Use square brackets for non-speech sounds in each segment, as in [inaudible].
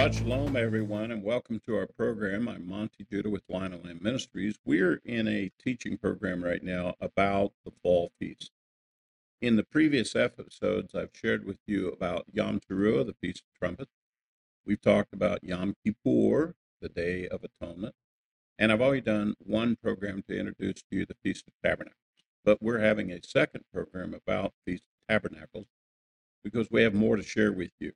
Shabbat Shalom, everyone, and welcome to our program. I'm Monte Judah with Lion and Lamb Ministries. We're in a teaching program right now about the fall feast. In the previous episodes, I've shared with you about Yom Teruah, the Feast of Trumpets. We've talked about Yom Kippur, the Day of Atonement, and I've already done one program to introduce to you the Feast of Tabernacles. But we're having a second program about Feast of Tabernacles because we have more to share with you.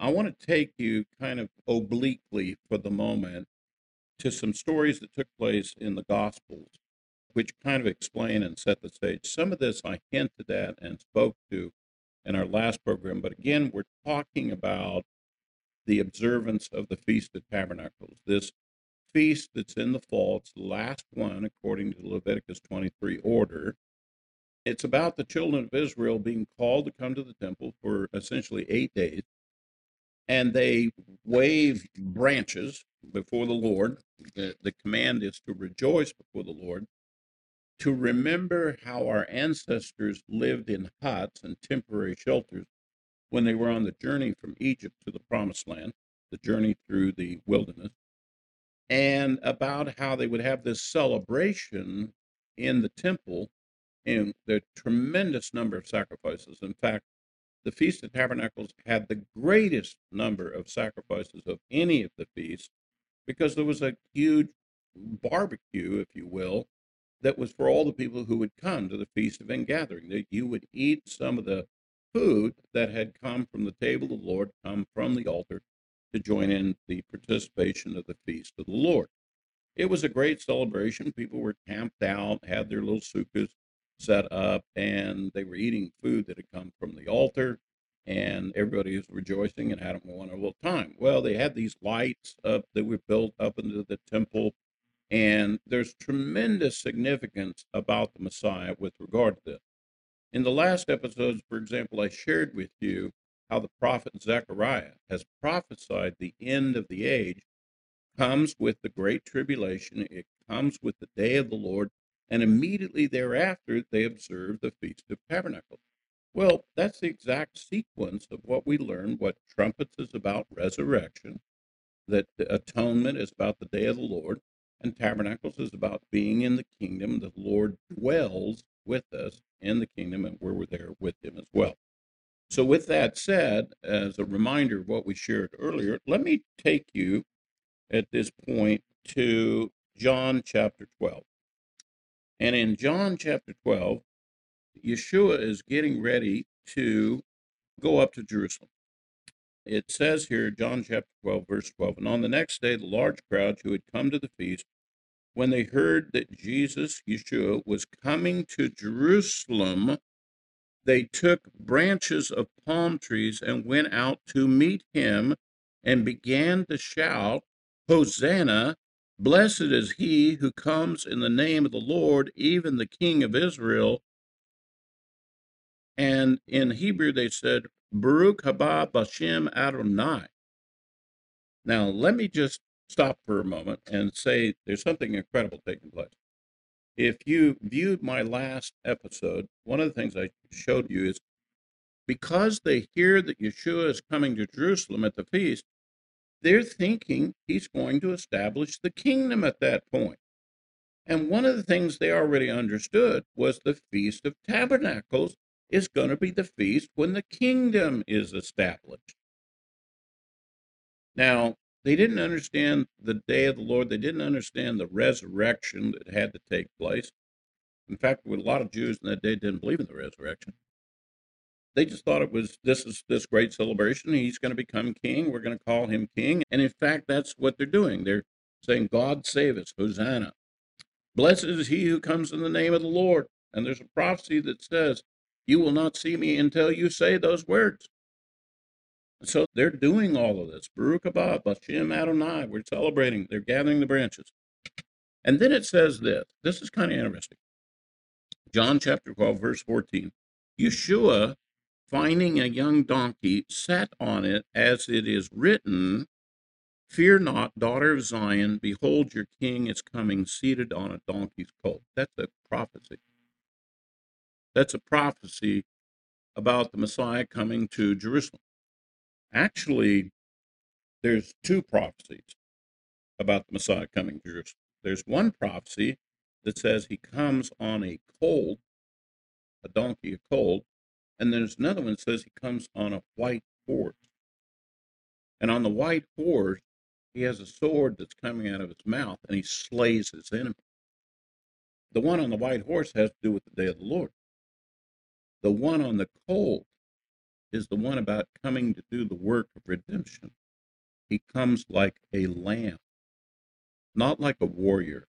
I want to take you kind of obliquely for the moment to some stories that took place in the Gospels, which kind of explain and set the stage. Some of this I hinted at and spoke to in our last program, but again, we're talking about the observance of the Feast of Tabernacles. This feast that's in the fall, it's the last one according to Leviticus 23 order. It's about the children of Israel being called to come to the temple for essentially eight days and they wave branches before the Lord. The, the command is to rejoice before the Lord, to remember how our ancestors lived in huts and temporary shelters when they were on the journey from Egypt to the promised land, the journey through the wilderness, and about how they would have this celebration in the temple and the tremendous number of sacrifices. In fact, the Feast of Tabernacles had the greatest number of sacrifices of any of the feasts because there was a huge barbecue, if you will, that was for all the people who would come to the Feast of Ingathering. That you would eat some of the food that had come from the table of the Lord, come from the altar to join in the participation of the Feast of the Lord. It was a great celebration. People were camped out, had their little sukkahs set up and they were eating food that had come from the altar and everybody was rejoicing and had a wonderful time. Well, they had these lights up that were built up into the temple, and there's tremendous significance about the Messiah with regard to this. In the last episodes, for example, I shared with you how the prophet Zechariah has prophesied the end of the age comes with the great tribulation, it comes with the day of the Lord, and immediately thereafter they observe the Feast of Tabernacles. Well, that's the exact sequence of what we learned what trumpets is about resurrection, that atonement is about the day of the Lord, and tabernacles is about being in the kingdom. The Lord dwells with us in the kingdom, and we're there with him as well. So, with that said, as a reminder of what we shared earlier, let me take you at this point to John chapter 12. And in John chapter 12, Yeshua is getting ready to go up to Jerusalem. It says here, John chapter 12, verse 12, and on the next day, the large crowds who had come to the feast, when they heard that Jesus, Yeshua, was coming to Jerusalem, they took branches of palm trees and went out to meet him and began to shout, Hosanna Blessed is he who comes in the name of the Lord, even the King of Israel. And in Hebrew, they said, Baruch haba Bashem Adonai. Now, let me just stop for a moment and say there's something incredible taking place. If you viewed my last episode, one of the things I showed you is because they hear that Yeshua is coming to Jerusalem at the feast, they're thinking he's going to establish the kingdom at that point. And one of the things they already understood was the Feast of Tabernacles is going to be the feast when the kingdom is established. Now, they didn't understand the day of the Lord. They didn't understand the resurrection that had to take place. In fact, a lot of Jews in that day didn't believe in the resurrection. They just thought it was this is this great celebration. He's going to become king. We're going to call him king. And in fact, that's what they're doing. They're saying, God save us, Hosanna. Blessed is he who comes in the name of the Lord. And there's a prophecy that says, You will not see me until you say those words. So they're doing all of this. Baruch haba, Bashem Adonai. We're celebrating. They're gathering the branches. And then it says this. This is kind of interesting. John chapter 12, verse 14. Yeshua finding a young donkey, sat on it, as it is written, Fear not, daughter of Zion, behold, your king is coming seated on a donkey's colt. That's a prophecy. That's a prophecy about the Messiah coming to Jerusalem. Actually, There's two prophecies about the Messiah coming to Jerusalem. There's one prophecy that says he comes on a colt, a donkey, a colt, and there's another one that says he comes on a white horse. And on the white horse, he has a sword that's coming out of his mouth and he slays his enemy. The one on the white horse has to do with the day of the Lord. The one on the colt is the one about coming to do the work of redemption. He comes like a lamb, not like a warrior.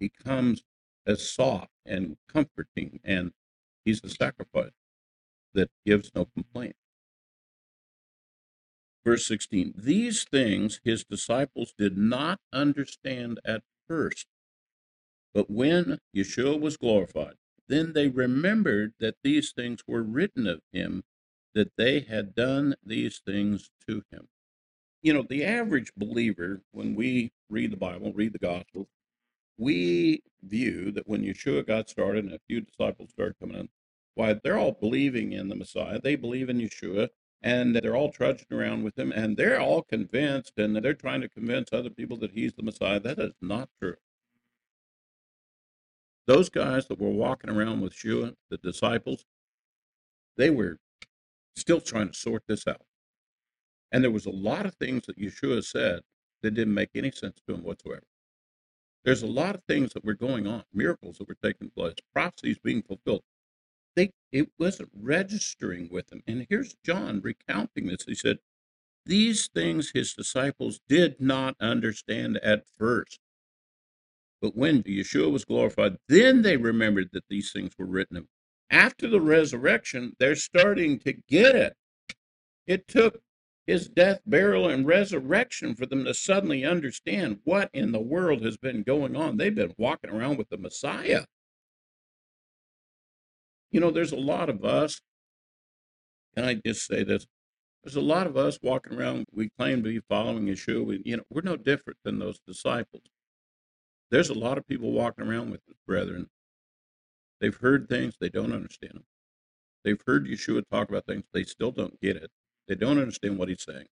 He comes as soft and comforting, and he's a sacrifice that gives no complaint. Verse 16 These things his disciples did not understand at first, but when Yeshua was glorified, then they remembered that these things were written of him, that they had done these things to him. You know, the average believer, when we read the Bible, read the Gospels, we view that when Yeshua got started and a few disciples started coming in, why they're all believing in the Messiah. They believe in Yeshua and they're all trudging around with him and they're all convinced and they're trying to convince other people that he's the Messiah. That is not true. Those guys that were walking around with Yeshua, the disciples, they were still trying to sort this out. And there was a lot of things that Yeshua said that didn't make any sense to him whatsoever. There's a lot of things that were going on, miracles that were taking place, prophecies being fulfilled. They it wasn't registering with them. And here's John recounting this. He said, These things his disciples did not understand at first. But when Yeshua was glorified, then they remembered that these things were written. After the resurrection, they're starting to get it. It took his death, burial, and resurrection for them to suddenly understand what in the world has been going on. They've been walking around with the Messiah. You know, there's a lot of us, can I just say this? There's a lot of us walking around, we claim to be following Yeshua. We, you know, we're no different than those disciples. There's a lot of people walking around with us, brethren. They've heard things, they don't understand them. They've heard Yeshua talk about things, they still don't get it. They don't understand what he's saying.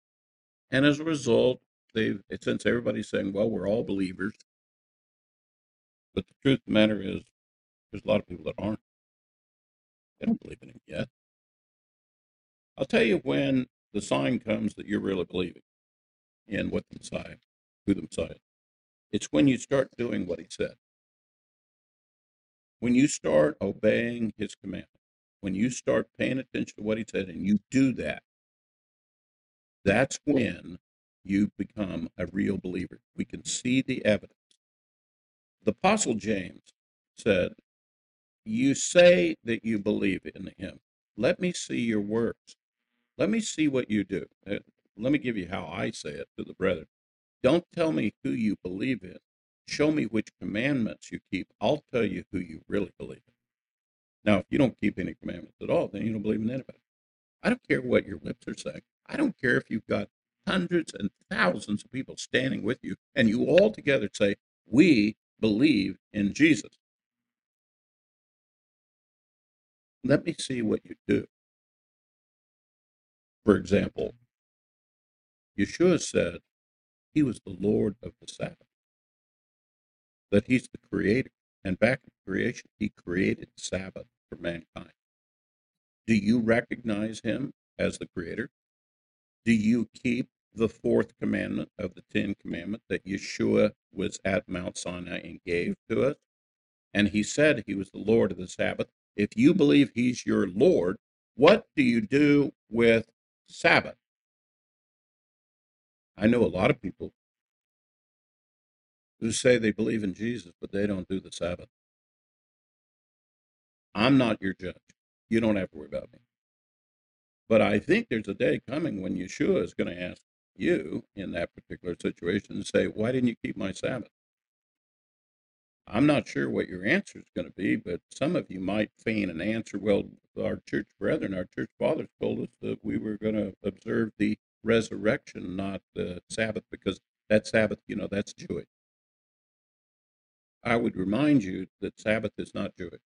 And as a result, they've, eh, since everybody's saying, well, we're all believers, but the truth of the matter is, there's a lot of people that aren't. They don't believe in him yet. I'll tell you when the sign comes that you're really believing in what the Messiah, who the Messiah is. It's when you start doing what he said. When you start obeying his commandment, when you start paying attention to what he said and you do that, that's when you become a real believer. We can see the evidence. The Apostle James said, You say that you believe in him. Let me see your works. Let me see what you do. Uh, Let me give you how I say it to the brethren. Don't tell me who you believe in. Show me which commandments you keep. I'll tell you who you really believe in. Now, if you don't keep any commandments at all, then you don't believe in anybody. I don't care what your lips are saying. I don't care if you've got hundreds and thousands of people standing with you and you all together say, We believe in Jesus. Let me see what you do. For example, Yeshua said he was the Lord of the Sabbath, that he's the creator. And back in creation, he created the Sabbath for mankind. Do you recognize him as the creator? Do you keep the fourth commandment of the Ten Commandments that Yeshua was at Mount Sinai and gave to us? And he said he was the Lord of the Sabbath. If you believe he's your Lord, what do you do with Sabbath? I know a lot of people who say they believe in Jesus, but they don't do the Sabbath. I'm not your judge. You don't have to worry about me. But I think there's a day coming when Yeshua is going to ask you in that particular situation and say, Why didn't you keep my Sabbath? I'm not sure what your answer is going to be, but some of you might feign an answer. Well, our church brethren, our church fathers told us that we were going to observe the resurrection, not the Sabbath, because that Sabbath, you know, that's Jewish. I would remind you that Sabbath is not Jewish.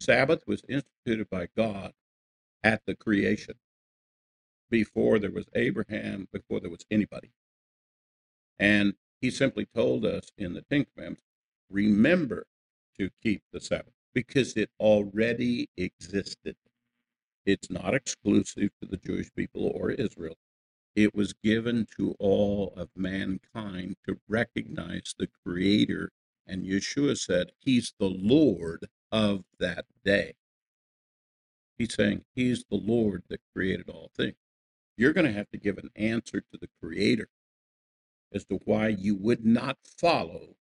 Sabbath was instituted by God at the creation. before there was Abraham, before there was anybody. And he simply told us in the Ten Commandments, remember to keep the Sabbath because it already existed. It's not exclusive to the Jewish people or Israel. It was given to all of mankind to recognize the Creator. And Yeshua said, He's the Lord of that day. He's saying, He's the Lord that created all things. You're going to have to give an answer to the Creator as to why you would not follow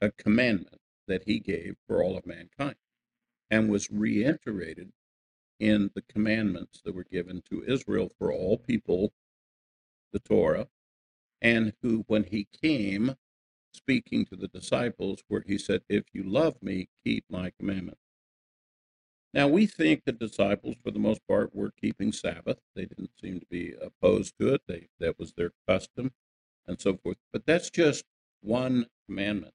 a commandment that He gave for all of mankind and was reiterated in the commandments that were given to Israel for all people, the Torah, and who, when He came, speaking to the disciples, where He said, If you love me, keep my commandments. Now, we think the disciples, for the most part, were keeping Sabbath. They didn't seem to be opposed to it. They, that was their custom and so forth. But that's just one commandment.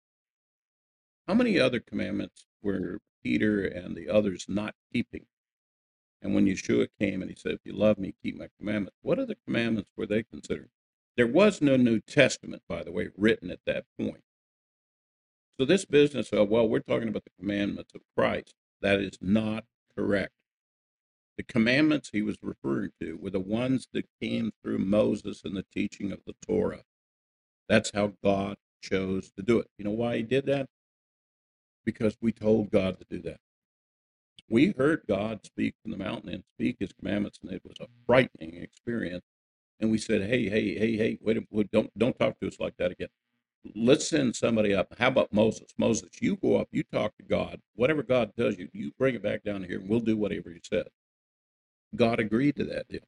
How many other commandments were Peter and the others not keeping? And when Yeshua came and he said, If you love me, keep my commandments, what other commandments were they considering? There was no New Testament, by the way, written at that point. So, this business of, well, we're talking about the commandments of Christ, that is not correct. The commandments he was referring to were the ones that came through Moses and the teaching of the Torah. That's how God chose to do it. You know why he did that? Because we told God to do that. We heard God speak from the mountain and speak his commandments, and it was a frightening experience. And we said, Hey, hey, hey, hey, wait a minute, don't don't talk to us like that again let's send somebody up. How about Moses? Moses, you go up, you talk to God. Whatever God tells you, you bring it back down here, and we'll do whatever He says. God agreed to that deal.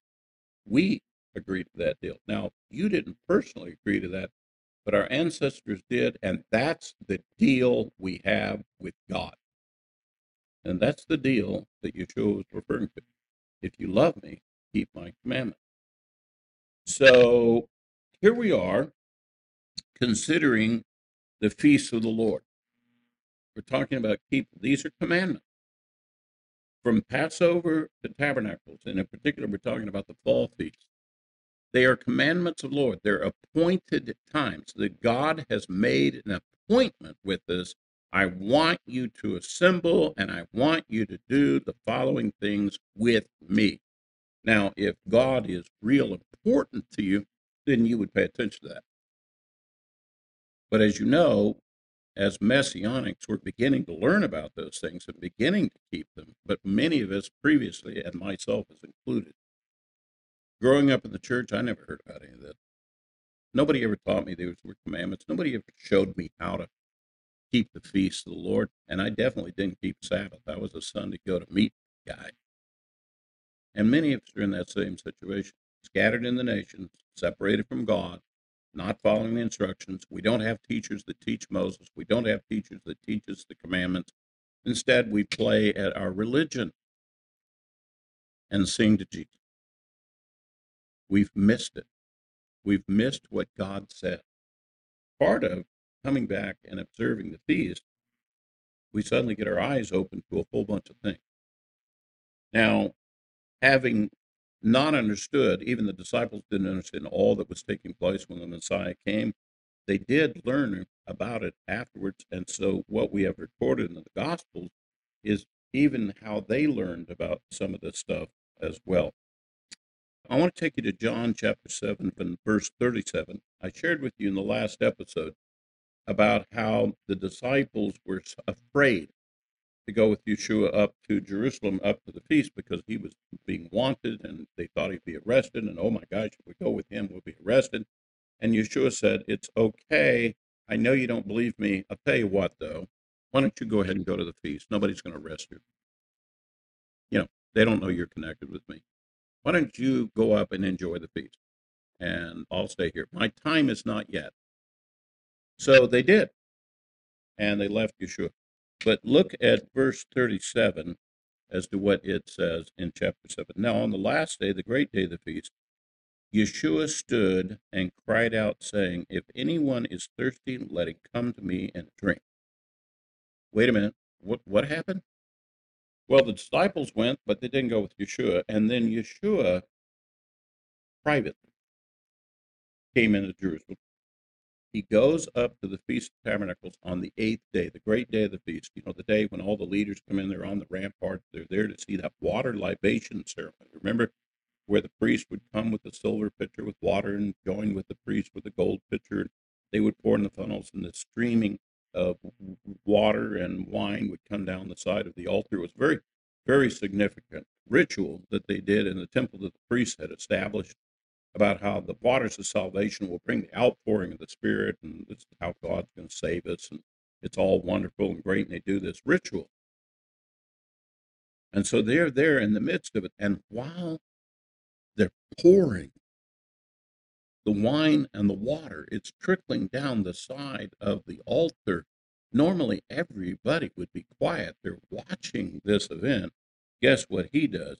We agreed to that deal. Now, you didn't personally agree to that, but our ancestors did, and that's the deal we have with God. And that's the deal that Yeshua was referring to. If you love me, keep my commandments. So here we are considering the feasts of the Lord. We're talking about keep these are commandments. From Passover to Tabernacles, and in particular, we're talking about the fall feast. They are commandments of the Lord. They're appointed times that God has made an appointment with us. I want you to assemble and I want you to do the following things with me. Now, if God is real important to you, then you would pay attention to that. But as you know, as messianics, we're beginning to learn about those things and beginning to keep them. But many of us previously, and myself is included, growing up in the church, I never heard about any of that. Nobody ever taught me these were commandments. Nobody ever showed me how to keep the feast of the Lord. And I definitely didn't keep Sabbath. I was a Sunday go to meet guy. And many of us are in that same situation, scattered in the nations, separated from God, not following the instructions. We don't have teachers that teach Moses. We don't have teachers that teach us the commandments. Instead, we play at our religion and sing to Jesus. We've missed it. We've missed what God said. Part of coming back and observing the feast, we suddenly get our eyes open to a whole bunch of things. Now, having not understood, even the disciples didn't understand all that was taking place when the Messiah came. They did learn about it afterwards. And so, what we have recorded in the Gospels is even how they learned about some of this stuff as well. I want to take you to John chapter 7 from verse 37. I shared with you in the last episode about how the disciples were afraid to go with Yeshua up to Jerusalem, up to the feast, because he was being wanted and they thought he'd be arrested. And oh my gosh, if we go with him, we'll be arrested. And Yeshua said, It's okay. I know you don't believe me. I'll tell you what, though. Why don't you go ahead and go to the feast? Nobody's going to arrest you. You know, they don't know you're connected with me. Why don't you go up and enjoy the feast? And I'll stay here. My time is not yet. So they did. And they left Yeshua. But look at verse 37 as to what it says in chapter 7. Now, on the last day, the great day of the feast, Yeshua stood and cried out, saying, If anyone is thirsty, let him come to me and drink. Wait a minute. What, what happened? Well, the disciples went, but they didn't go with Yeshua. And then Yeshua privately came into Jerusalem. He goes up to the Feast of Tabernacles on the eighth day, the great day of the feast. You know, the day when all the leaders come in, they're on the ramparts, they're there to see that water libation ceremony. Remember where the priest would come with a silver pitcher with water and join with the priest with a gold pitcher. They would pour in the funnels, and the streaming of water and wine would come down the side of the altar. It was very, very significant ritual that they did in the temple that the priests had established about how the waters of salvation will bring the outpouring of the Spirit, and is how God's going to save us, and it's all wonderful and great, and they do this ritual. And so they're there in the midst of it, and while they're pouring the wine and the water, it's trickling down the side of the altar. Normally, everybody would be quiet. They're watching this event. Guess what he does?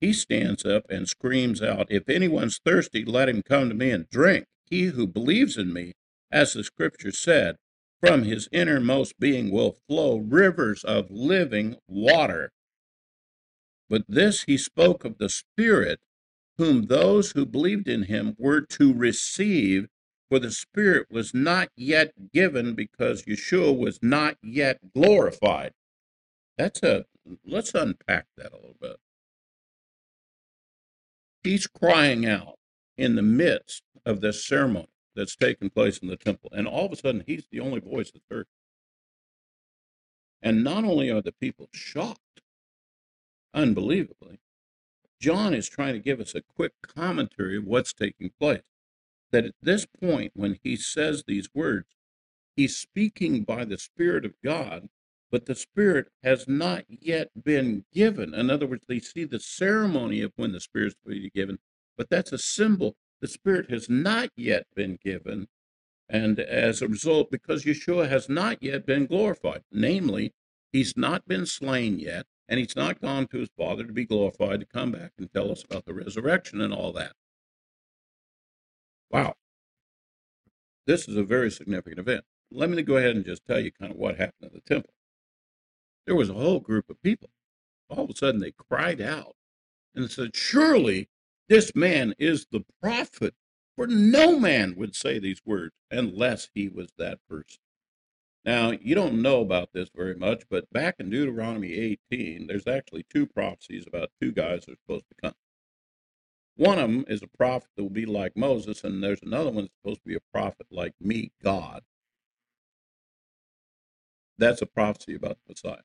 He stands up and screams out, If anyone's thirsty, let him come to me and drink. He who believes in me, as the scripture said, from his innermost being will flow rivers of living water. But this he spoke of the Spirit, whom those who believed in him were to receive, for the Spirit was not yet given because Yeshua was not yet glorified. That's a, let's unpack that a little bit. He's crying out in the midst of this ceremony that's taking place in the temple. And all of a sudden, he's the only voice that's heard. And not only are the people shocked, unbelievably, John is trying to give us a quick commentary of what's taking place. That at this point, when he says these words, he's speaking by the Spirit of God but the Spirit has not yet been given. In other words, they see the ceremony of when the Spirit's to be given, but that's a symbol. The Spirit has not yet been given. And as a result, because Yeshua has not yet been glorified, namely, he's not been slain yet, and he's not gone to his Father to be glorified to come back and tell us about the resurrection and all that. Wow. This is a very significant event. Let me go ahead and just tell you kind of what happened at the temple there was a whole group of people. All of a sudden, they cried out and said, Surely this man is the prophet, for no man would say these words unless he was that person. Now, you don't know about this very much, but back in Deuteronomy 18, there's actually two prophecies about two guys that are supposed to come. One of them is a prophet that will be like Moses, and there's another one that's supposed to be a prophet like me, God. That's a prophecy about the Messiah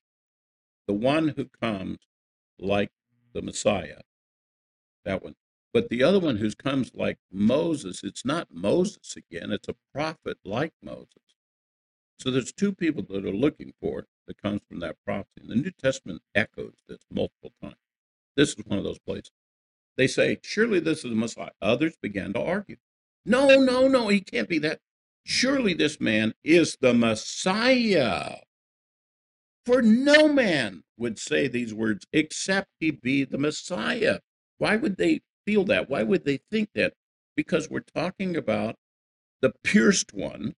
the one who comes like the Messiah. That one. But the other one who comes like Moses, it's not Moses again, it's a prophet like Moses. So there's two people that are looking for that comes from that prophecy. And the New Testament echoes this multiple times. This is one of those places. They say, surely this is the Messiah. Others began to argue. No, no, no, he can't be that. Surely this man is the Messiah. For no man would say these words except he be the Messiah. Why would they feel that? Why would they think that? Because we're talking about the pierced one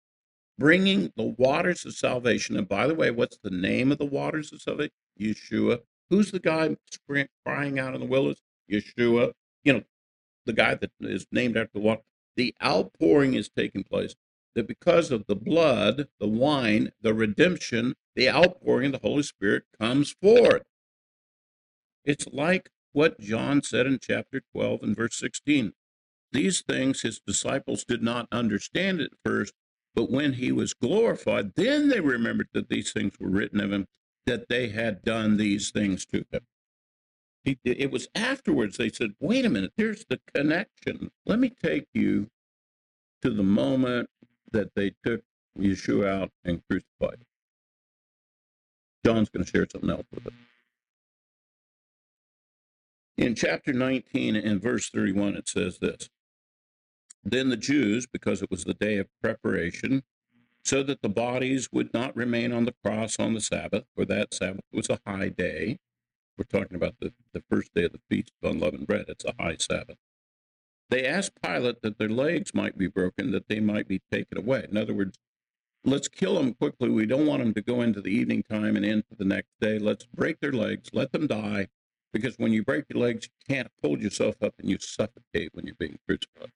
bringing the waters of salvation. And by the way, what's the name of the waters of salvation? Yeshua. Who's the guy crying out in the wilderness? Yeshua. You know, the guy that is named after the water. The outpouring is taking place that because of the blood, the wine, the redemption, the outpouring of the Holy Spirit comes forth. It's like what John said in chapter 12 and verse 16. These things his disciples did not understand at first, but when he was glorified, then they remembered that these things were written of him, that they had done these things to him. It was afterwards they said, wait a minute, there's the connection. Let me take you to the moment that they took Yeshua out and crucified. him. John's going to share something else with us. In chapter 19 and verse 31, it says this Then the Jews, because it was the day of preparation, so that the bodies would not remain on the cross on the Sabbath, for that Sabbath was a high day. We're talking about the, the first day of the Feast of Unleavened Bread. It's a high Sabbath. They asked Pilate that their legs might be broken, that they might be taken away. In other words, let's kill them quickly. We don't want them to go into the evening time and into the next day. Let's break their legs, let them die, Because when you break your legs, you can't hold yourself up and you suffocate when you're being crucified.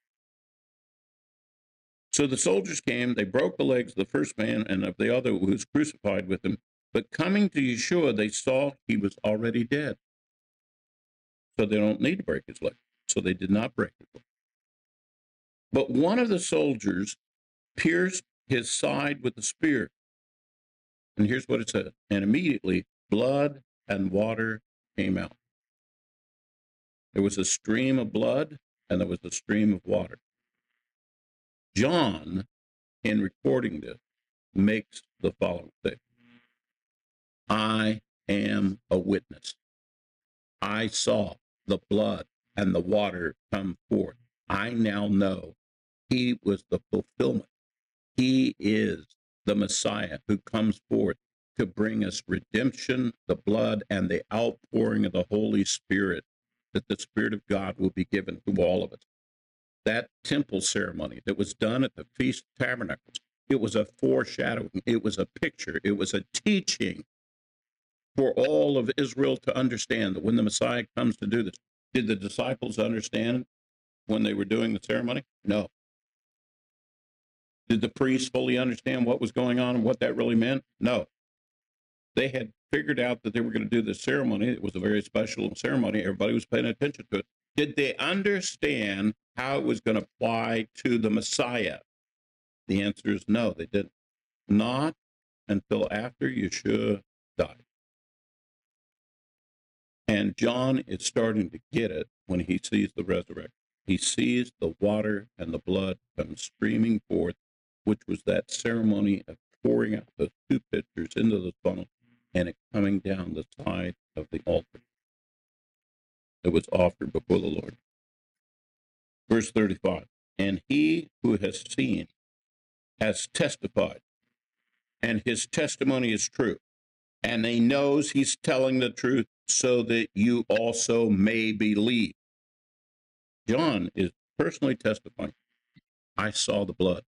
So the soldiers came, they broke the legs of the first man and of the other who was crucified with him. But coming to Yeshua, they saw he was already dead. So they don't need to break his leg. So they did not break his leg. But one of the soldiers pierced his side with a spear. And here's what it said. And immediately blood and water came out. There was a stream of blood and there was a stream of water. John, in recording this, makes the following statement I am a witness. I saw the blood and the water come forth. I now know he was the fulfillment. He is the Messiah who comes forth to bring us redemption, the blood, and the outpouring of the Holy Spirit, that the Spirit of God will be given to all of us. That temple ceremony that was done at the Feast of Tabernacles, it was a foreshadowing, it was a picture, it was a teaching for all of Israel to understand that when the Messiah comes to do this, did the disciples understand when they were doing the ceremony? No. Did the priests fully understand what was going on and what that really meant? No. They had figured out that they were going to do this ceremony. It was a very special ceremony. Everybody was paying attention to it. Did they understand how it was going to apply to the Messiah? The answer is no, they didn't. Not until after Yeshua died. And John is starting to get it when he sees the resurrection. He sees the water and the blood come streaming forth, which was that ceremony of pouring out those two pitchers into the funnel and it coming down the side of the altar that was offered before the Lord. Verse 35 And he who has seen has testified, and his testimony is true. And he knows he's telling the truth so that you also may believe. John is personally testifying I saw the blood,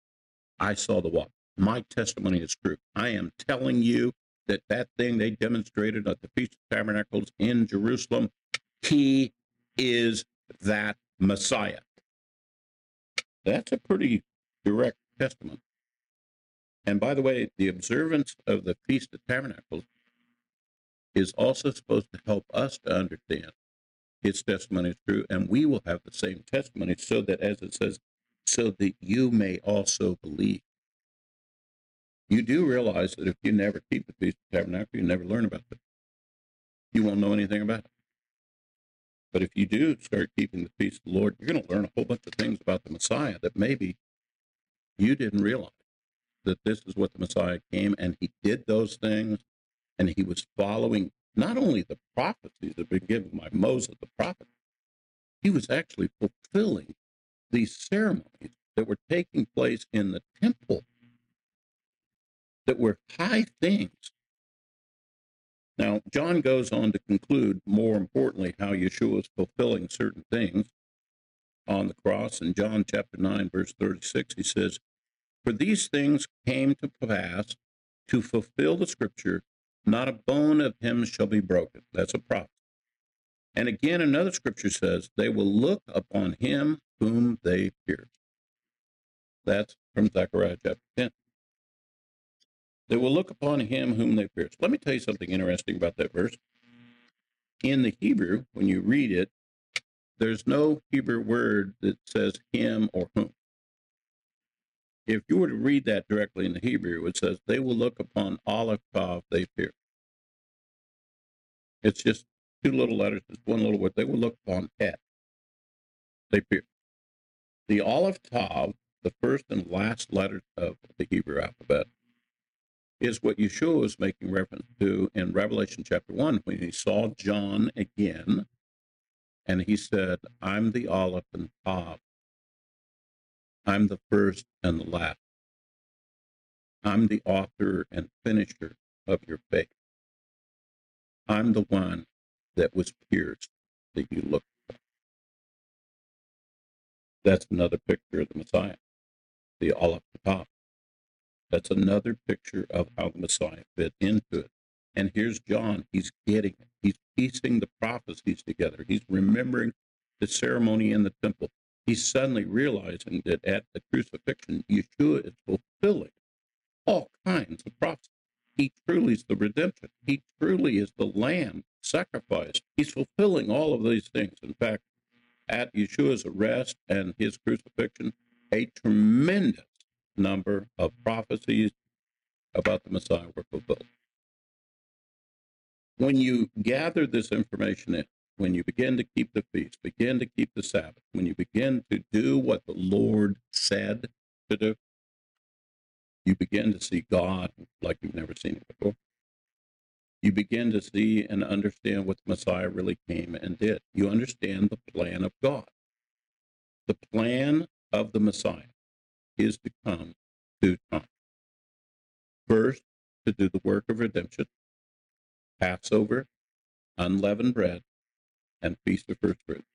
I saw the water. My testimony is true. I am telling you that that thing they demonstrated at the Feast of Tabernacles in Jerusalem, he is that Messiah. That's a pretty direct testament. And by the way, the observance of the Feast of Tabernacles is also supposed to help us to understand his testimony is true, and we will have the same testimony, so that, as it says, so that you may also believe. You do realize that if you never keep the Feast of Tabernacle, you never learn about it. You won't know anything about it. But if you do start keeping the peace of the Lord, you're going to learn a whole bunch of things about the Messiah that maybe you didn't realize that this is what the Messiah came and he did those things and he was following not only the prophecies that had been given by Moses the prophet, he was actually fulfilling these ceremonies that were taking place in the temple that were high things. Now, John goes on to conclude, more importantly, how Yeshua is fulfilling certain things on the cross. In John chapter 9, verse 36, he says, For these things came to pass to fulfill the scripture not a bone of him shall be broken. That's a prophet. And again, another scripture says, they will look upon him whom they pierced. That's from Zechariah chapter 10. They will look upon him whom they pierced. Let me tell you something interesting about that verse. In the Hebrew, when you read it, there's no Hebrew word that says him or whom. If you were to read that directly in the Hebrew, it says, They will look upon Aleph Tav they fear. It's just two little letters, it's one little word. They will look upon Het. They fear. The Aleph Tav, the first and last letters of the Hebrew alphabet, is what Yeshua is making reference to in Revelation chapter 1 when he saw John again and he said, I'm the Aleph and Tav I'm the first and the last. I'm the author and finisher of your faith. I'm the one that was pierced that you look for. That's another picture of the Messiah, the up the top. That's another picture of how the Messiah fit into it. And here's John. He's getting it. He's piecing the prophecies together. He's remembering the ceremony in the temple. He's suddenly realizing that at the crucifixion, Yeshua is fulfilling all kinds of prophecies. He truly is the redemption. He truly is the lamb sacrificed. He's fulfilling all of these things. In fact, at Yeshua's arrest and his crucifixion, a tremendous number of prophecies about the Messiah were fulfilled. When you gather this information in, when you begin to keep the feast, begin to keep the Sabbath, when you begin to do what the Lord said to do, you begin to see God like you've never seen it before. You begin to see and understand what the Messiah really came and did. You understand the plan of God. The plan of the Messiah is to come two times. First, to do the work of redemption, Passover, unleavened bread, and Feast of First Fruits.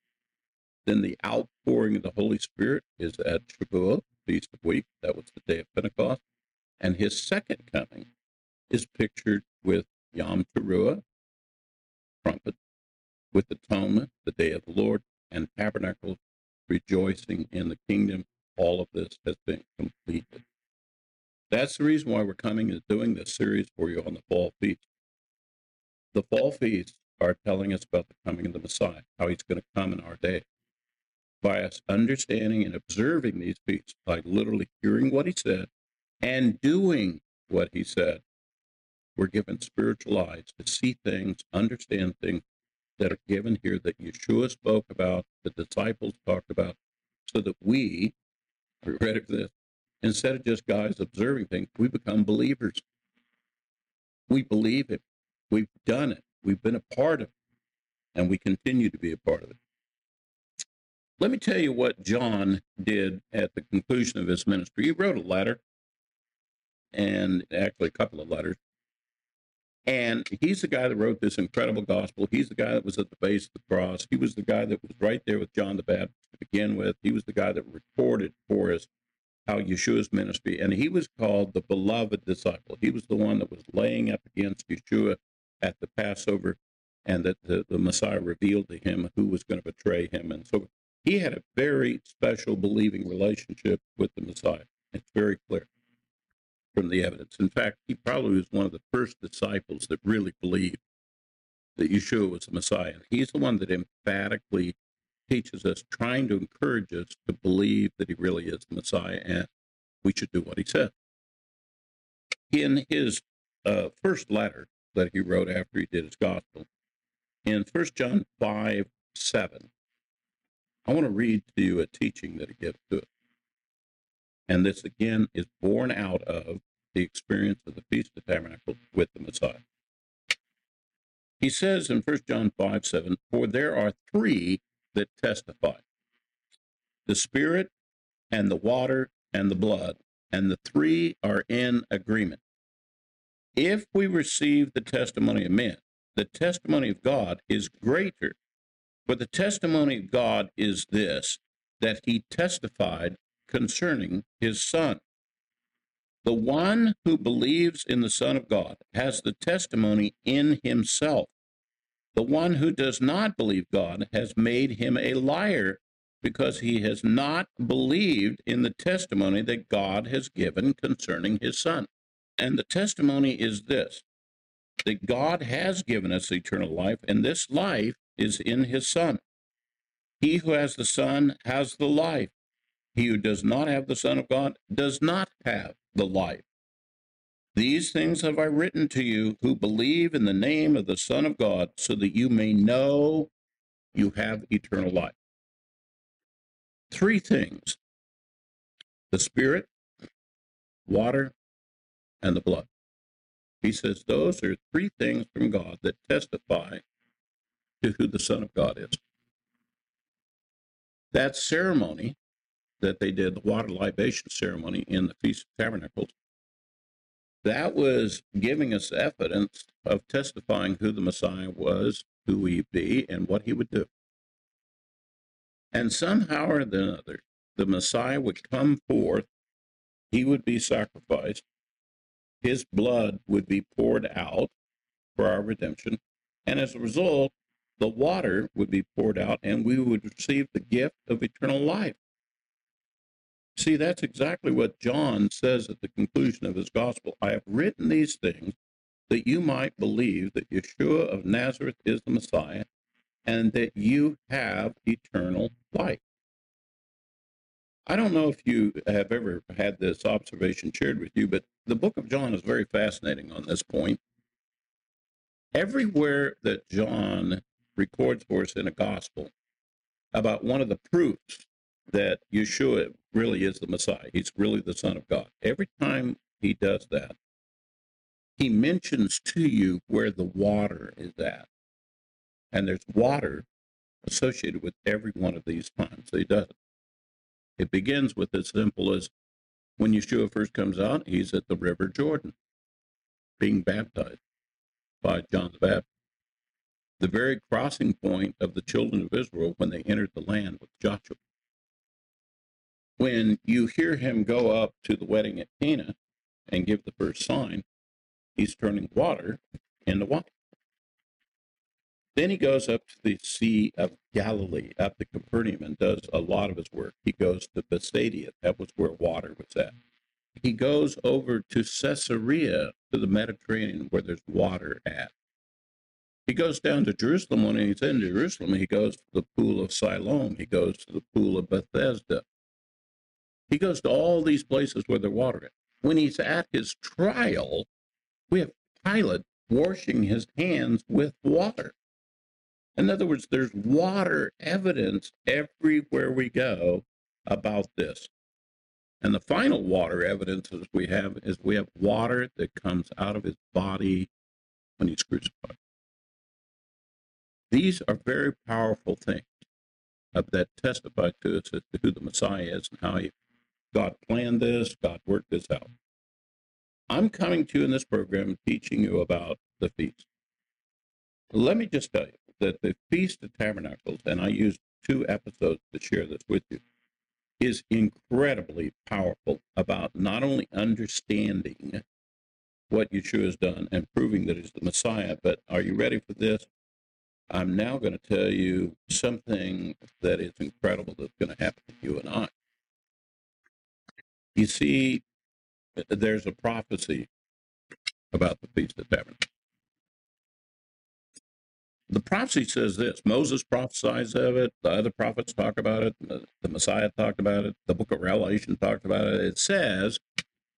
Then the outpouring of the Holy Spirit is at Shavuot, Feast of Weeks. That was the day of Pentecost. And his second coming is pictured with Yom Teruah, trumpet, with atonement, the day of the Lord, and tabernacles, rejoicing in the kingdom. All of this has been completed. That's the reason why we're coming and doing this series for you on the fall feast. The fall feasts are telling us about the coming of the Messiah, how he's going to come in our day. By us understanding and observing these feasts, by literally hearing what he said and doing what he said, we're given spiritual eyes to see things, understand things that are given here that Yeshua spoke about, the disciples talked about, so that we, ready for this, instead of just guys observing things, we become believers. We believe it. We've done it. We've been a part of it. And we continue to be a part of it. Let me tell you what John did at the conclusion of his ministry. He wrote a letter, and actually a couple of letters. And he's the guy that wrote this incredible gospel. He's the guy that was at the base of the cross. He was the guy that was right there with John the Baptist to begin with. He was the guy that recorded for us how Yeshua's ministry, and he was called the beloved disciple. He was the one that was laying up against Yeshua at the Passover, and that the, the Messiah revealed to him who was going to betray him. And so he had a very special believing relationship with the Messiah. It's very clear from the evidence. In fact, he probably was one of the first disciples that really believed that Yeshua was the Messiah. He's the one that emphatically teaches us, trying to encourage us to believe that he really is the Messiah and we should do what he said. In his uh, first letter that he wrote after he did his gospel, in 1 John 5 7, I want to read to you a teaching that he gives to us. And this again is born out of the experience of the Feast of Tabernacles with the Messiah. He says in 1 John 5 7, For there are three that testify the Spirit, and the water, and the blood, and the three are in agreement. If we receive the testimony of men, the testimony of God is greater. For the testimony of God is this that he testified concerning his Son. The one who believes in the Son of God has the testimony in himself. The one who does not believe God has made him a liar because he has not believed in the testimony that God has given concerning his Son. And the testimony is this that God has given us eternal life, and this life is in his Son. He who has the Son has the life. He who does not have the Son of God does not have the life. These things have I written to you who believe in the name of the Son of God, so that you may know you have eternal life. Three things the Spirit, water, and the blood. He says those are three things from God that testify to who the Son of God is. That ceremony that they did, the water libation ceremony in the Feast of Tabernacles, that was giving us evidence of testifying who the Messiah was, who he'd be, and what he would do. And somehow or another, the Messiah would come forth, he would be sacrificed, his blood would be poured out for our redemption, And as a result, the water would be poured out and we would receive the gift of eternal life. See, that's exactly what John says at the conclusion of his gospel. I have written these things that you might believe that Yeshua of Nazareth is the Messiah and that you have eternal life. I don't know if you have ever had this observation shared with you, but the book of John is very fascinating on this point. Everywhere that John records for us in a gospel about one of the proofs that Yeshua really is the Messiah, he's really the Son of God, every time he does that, he mentions to you where the water is at. And there's water associated with every one of these times. He does it. It begins with as simple as when Yeshua first comes out, he's at the River Jordan being baptized by John the Baptist. The very crossing point of the children of Israel when they entered the land with Joshua. When you hear him go up to the wedding at Cana and give the first sign, he's turning water into wine. Then he goes up to the Sea of Galilee, up to Capernaum, and does a lot of his work. He goes to Bethsaida, that was where water was at. He goes over to Caesarea, to the Mediterranean, where there's water at. He goes down to Jerusalem. When he's in Jerusalem, he goes to the pool of Siloam. He goes to the pool of Bethesda. He goes to all these places where they're watering. When he's at his trial, we have Pilate washing his hands with water. In other words, there's water evidence everywhere we go about this. And the final water evidence we have is we have water that comes out of his body when he's crucified. These are very powerful things that testify to us as to who the Messiah is and how he, God planned this, God worked this out. I'm coming to you in this program teaching you about the feast. Let me just tell you, that the Feast of Tabernacles, and I used two episodes to share this with you, is incredibly powerful about not only understanding what Yeshua has done and proving that he's the Messiah, but are you ready for this? I'm now going to tell you something that is incredible that's going to happen to you and I. You see, uh, there's a prophecy about the Feast of Tabernacles the prophecy says this Moses prophesies of it, the other prophets talk about it, the, Messiah talked about it, the book of Revelation talked about it. It says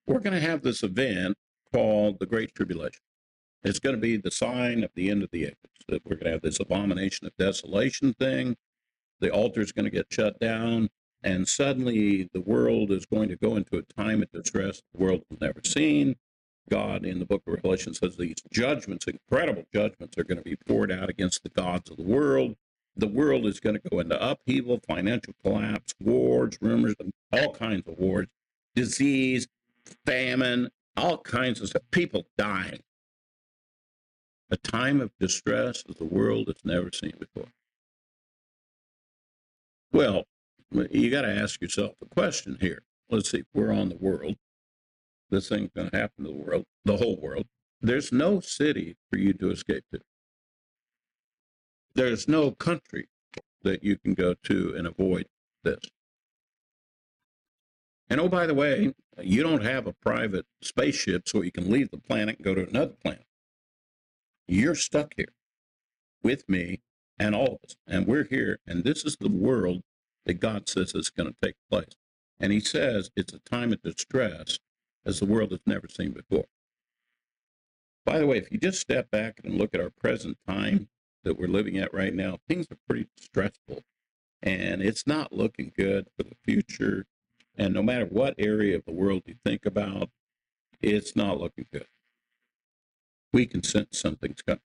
we're going to have this event called the Great Tribulation. It's going to be the sign of the end of the age. We're going to have this abomination of desolation thing. The altar is going to get shut down, and suddenly the world is going to go into a time of distress the world has never seen. God in the book of Revelation says these judgments, incredible judgments, are going to be poured out against the gods of the world. The world is going to go into upheaval, financial collapse, wars, rumors, all kinds of wars, disease, famine, all kinds of stuff, people dying. A time of distress that the world has never seen before. Well, you got to ask yourself a question here. Let's see, we're on the world this thing's going to happen to the world, the whole world. There's no city for you to escape to. There's no country that you can go to and avoid this. And oh, by the way, you don't have a private spaceship so you can leave the planet and go to another planet. You're stuck here with me and all of us. And we're here. And this is the world that God says is going to take place. And He says it's a time of distress as the world has never seen before. By the way, if you just step back and look at our present time that we're living at right now, things are pretty stressful and it's not looking good for the future. And no matter what area of the world you think about, it's not looking good. We can sense something's coming.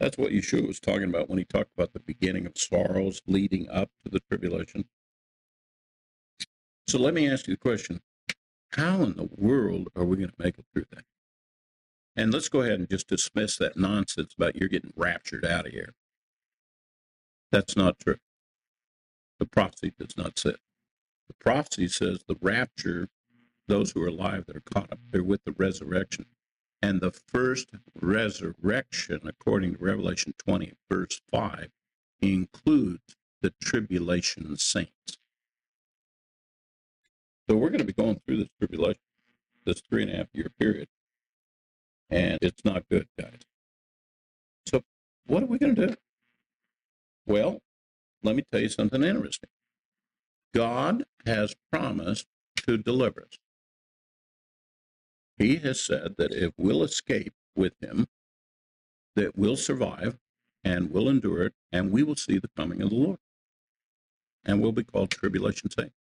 That's what Yeshua was talking about when he talked about the beginning of sorrows leading up to the tribulation. So let me ask you the question how in the world are we going to make it through that? And let's go ahead and just dismiss that nonsense about you're getting raptured out of here. That's not true. The prophecy does not say. The prophecy says the rapture, those who are alive that are caught up, they're with the resurrection. And the first resurrection, according to Revelation 20, verse 5, includes the tribulation saints. So we're going to be going through this tribulation, this three and a half year period. And it's not good, guys. So what are we going to do? Well, let me tell you something interesting. God has promised to deliver us. He has said that if we'll escape with him, that we'll survive and we'll endure it, and we will see the coming of the Lord. And we'll be called tribulation saints.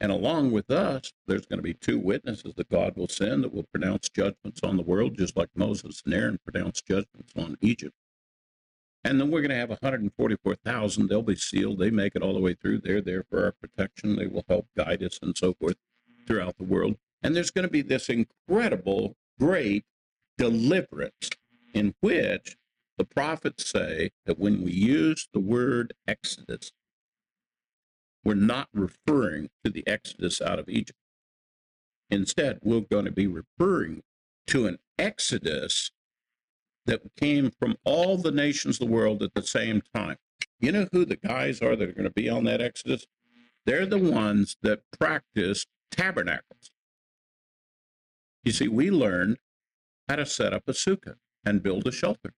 And along with us, there's going to be two witnesses that God will send that will pronounce judgments on the world, just like Moses and Aaron pronounced judgments on Egypt. And then we're going to have 144,000. They'll be sealed. They make it all the way through. They're there for our protection. They will help guide us and so forth throughout the world. And there's going to be this incredible, great deliverance in which the prophets say that when we use the word Exodus, we're not referring to the Exodus out of Egypt. Instead, we're going to be referring to an Exodus that came from all the nations of the world at the same time. You know who the guys are that are going to be on that Exodus? They're the ones that practice tabernacles. You see, we learned how to set up a sukkah and build a shelter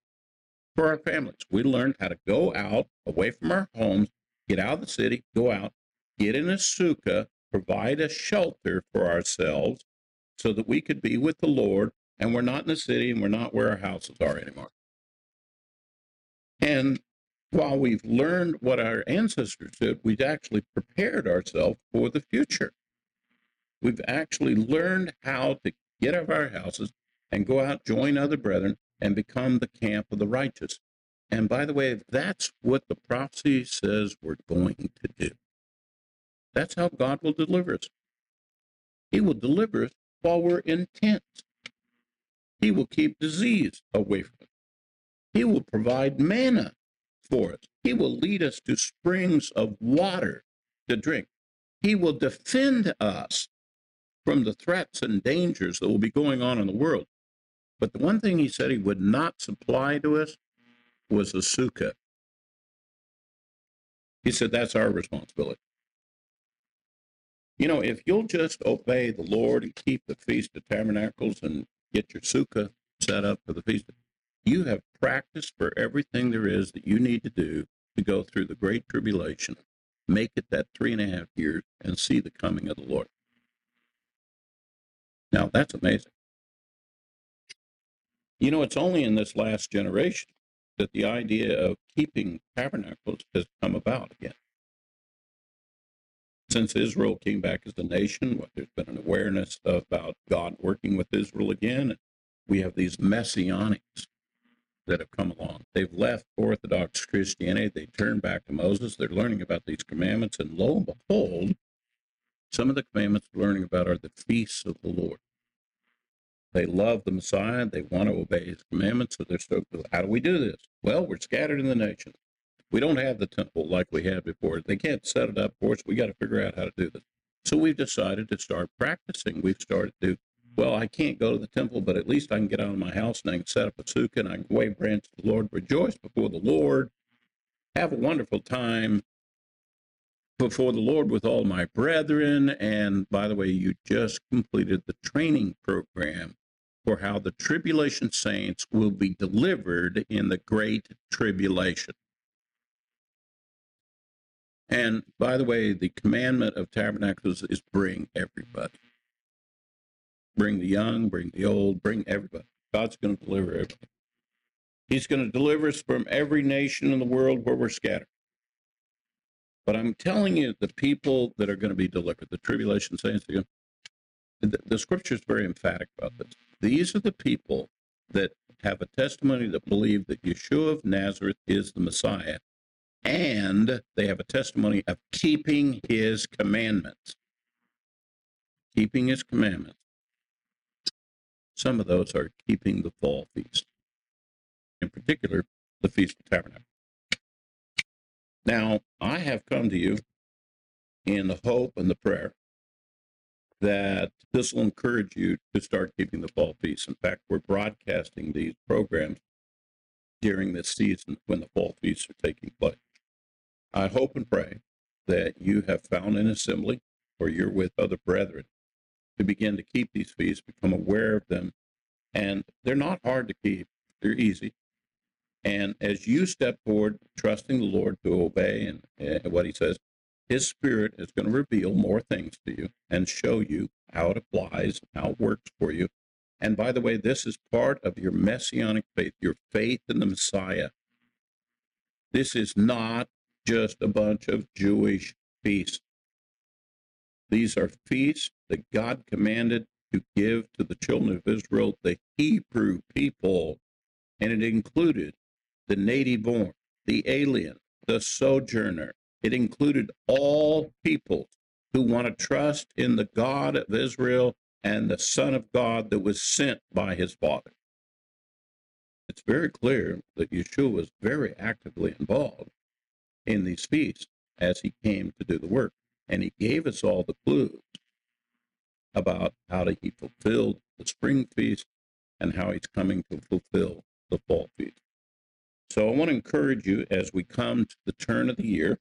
for our families. We learned how to go out away from our homes, get out of the city, go out, get in a sukkah, provide a shelter for ourselves so that we could be with the Lord and we're not in the city and we're not where our houses are anymore. And while we've learned what our ancestors did, we've actually prepared ourselves for the future. We've actually learned how to get out of our houses and go out, join other brethren, and become the camp of the righteous. And by the way, that's what the prophecy says we're going to do. That's how God will deliver us. He will deliver us while we're in tents. He will keep disease away from us. He will provide manna for us. He will lead us to springs of water to drink. He will defend us from the threats and dangers that will be going on in the world. But the one thing he said he would not supply to us was a sukkah. He said that's our responsibility. You know, if you'll just obey the Lord and keep the Feast of Tabernacles and get your sukkah set up for the feast. You have practiced for everything there is that you need to do to go through the great tribulation, make it that three and a half years, and see the coming of the Lord. Now, that's amazing. You know, it's only in this last generation that the idea of keeping tabernacles has come about again since Israel came back as a nation, what, there's been an awareness about God working with Israel again. We have these messianics that have come along. They've left Orthodox Christianity. They turn back to Moses. They're learning about these commandments. And lo and behold, some of the commandments they're learning about are the feasts of the Lord. They love the Messiah. They want to obey his commandments. So they're so, how do we do this? Well, we're scattered in the nations. We don't have the temple like we had before. They can't set it up for us. We got to figure out how to do this. So we've decided to start practicing. We've started to, well, I can't go to the temple, but at least I can get out of my house and I can set up a sukkah and I can wave branch to the Lord, rejoice before the Lord, have a wonderful time before the Lord with all my brethren. And by the way, you just completed the training program for how the tribulation saints will be delivered in the great tribulation. And by the way, the commandment of tabernacles is bring everybody. Bring the young, bring the old, bring everybody. God's going to deliver everybody. He's going to deliver us from every nation in the world where we're scattered. But I'm telling you, the people that are going to be delivered, the tribulation saints, the, the scripture is very emphatic about this. These are the people that have a testimony that believe that Yeshua of Nazareth is the Messiah and they have a testimony of keeping his commandments. Keeping his commandments. Some of those are keeping the fall feast, in particular, the Feast of Tabernacles. Now, I have come to you in the hope and the prayer that this will encourage you to start keeping the fall feast. In fact, we're broadcasting these programs during this season when the fall feasts are taking place. I hope and pray that you have found an assembly or you're with other brethren to begin to keep these feasts, become aware of them. And they're not hard to keep, they're easy. And as you step forward, trusting the Lord to obey and, and what He says, His Spirit is going to reveal more things to you and show you how it applies, how it works for you. And by the way, this is part of your messianic faith, your faith in the Messiah. This is not just a bunch of Jewish feasts. These are feasts that God commanded to give to the children of Israel, the Hebrew people, and it included the native born, the alien, the sojourner. It included all people who want to trust in the God of Israel and the Son of God that was sent by his Father. It's very clear that Yeshua was very actively involved in these feasts as he came to do the work. And he gave us all the clues about how he fulfilled the spring feast and how he's coming to fulfill the fall feast. So I want to encourage you as we come to the turn of the year.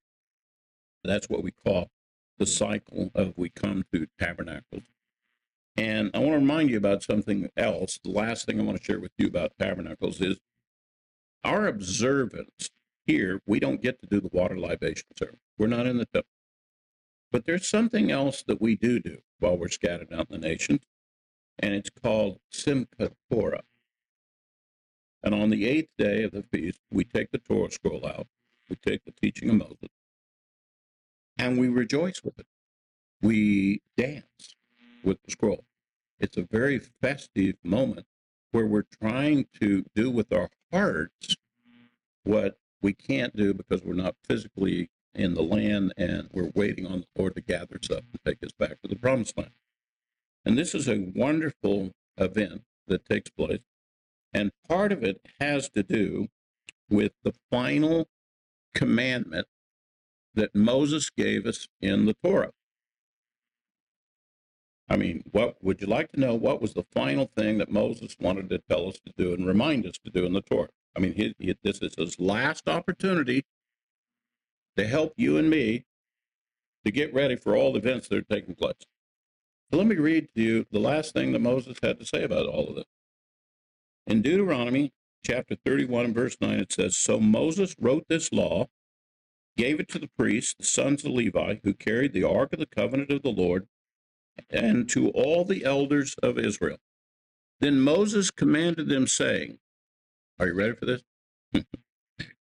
That's what we call the cycle of we come to tabernacles. And I want to remind you about something else. The last thing I want to share with you about tabernacles is our observance here. We don't get to do the water libation service. We're not in the temple. But there's something else that we do do while we're scattered out in the nations, and it's called Simchat Torah. And on the eighth day of the feast, we take the Torah scroll out, we take the teaching of Moses, and we rejoice with it. We dance with the scroll. It's a very festive moment where we're trying to do with our hearts what we can't do because we're not physically in the land and we're waiting on the Lord to gather us up and take us back to the promised land. And this is a wonderful event that takes place and part of it has to do with the final commandment that Moses gave us in the Torah. I mean, what would you like to know? What was the final thing that Moses wanted to tell us to do and remind us to do in the Torah? I mean, he, he, this is his last opportunity to help you and me to get ready for all the events that are taking place. Let me read to you the last thing that Moses had to say about all of this. In Deuteronomy chapter 31 and verse 9, it says, So Moses wrote this law, gave it to the priests, the sons of Levi, who carried the ark of the covenant of the Lord, and to all the elders of Israel. Then Moses commanded them, saying, Are you ready for this? [laughs]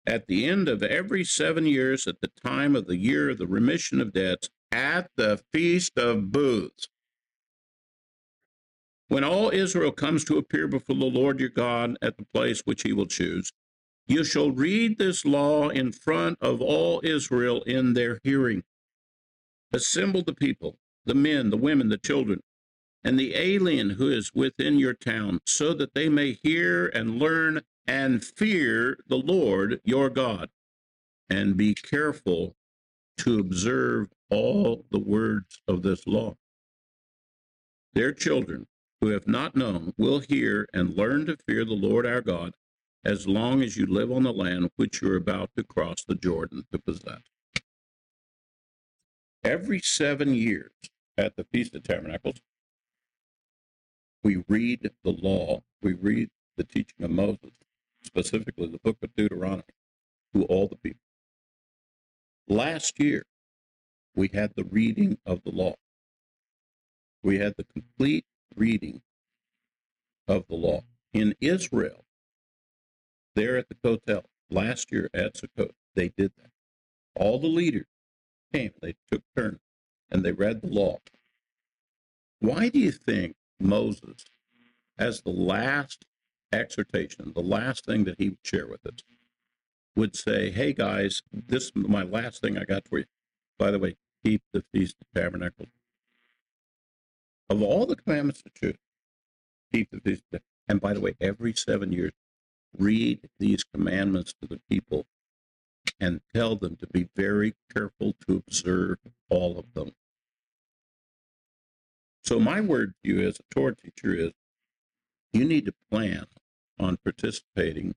at the end of every seven years, at the time of the year of the remission of debts, at the feast of booths, when all Israel comes to appear before the Lord your God at the place which he will choose, you shall read this law in front of all Israel in their hearing. Assemble the people, the men, the women, the children, and the alien who is within your town, so that they may hear and learn and fear the Lord your God, and be careful to observe all the words of this law. Their children who have not known will hear and learn to fear the Lord our God as long as you live on the land which you're about to cross the Jordan to possess. Every seven years at the Feast of Tabernacles, we read the law, we read the teaching of Moses, specifically the book of Deuteronomy, to all the people. Last year, we had the reading of the law. We had the complete reading of the law. In Israel, there at the hotel last year at Sukkot, they did that. All the leaders came, they took turns, and they read the law. Why do you think Moses, as the last exhortation, the last thing that he would share with us, would say, Hey guys, this is my last thing I got for you. By the way, keep the Feast of Tabernacles of all the commandments to choose, keep the feast. And by the way, every seven years, read these commandments to the people and tell them to be very careful to observe all of them. So, my word to you as a Torah teacher is you need to plan on participating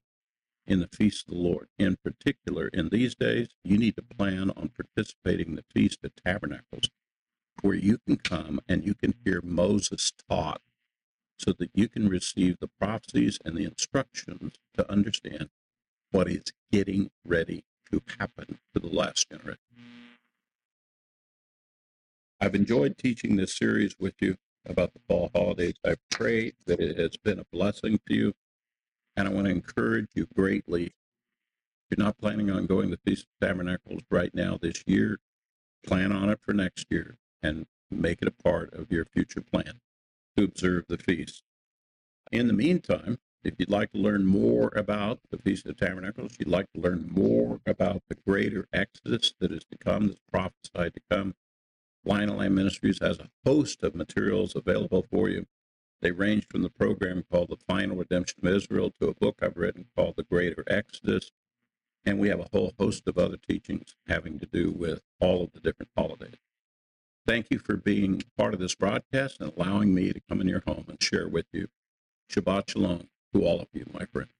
in the feast of the Lord. In particular, in these days, you need to plan on participating in the Feast of Tabernacles, where you can come and you can hear Moses taught so that you can receive the prophecies and the instructions to understand what is getting ready to happen to the last generation. I've enjoyed teaching this series with you about the fall holidays. I pray that it has been a blessing to you. And I want to encourage you greatly. If you're not planning on going to Feast of Tabernacles right now this year, plan on it for next year and make it a part of your future plan to observe the feast. In the meantime, if you'd like to learn more about the Feast of Tabernacles, you'd like to learn more about the greater Exodus that is to come, that's prophesied to come, Lion Lamb Ministries has a host of materials available for you. They range from the program called The Final Redemption of Israel to a book I've written called The Greater Exodus. And we have a whole host of other teachings having to do with all of the different holidays. Thank you for being part of this broadcast and allowing me to come in your home and share with you. Shabbat Shalom to all of you, my friends.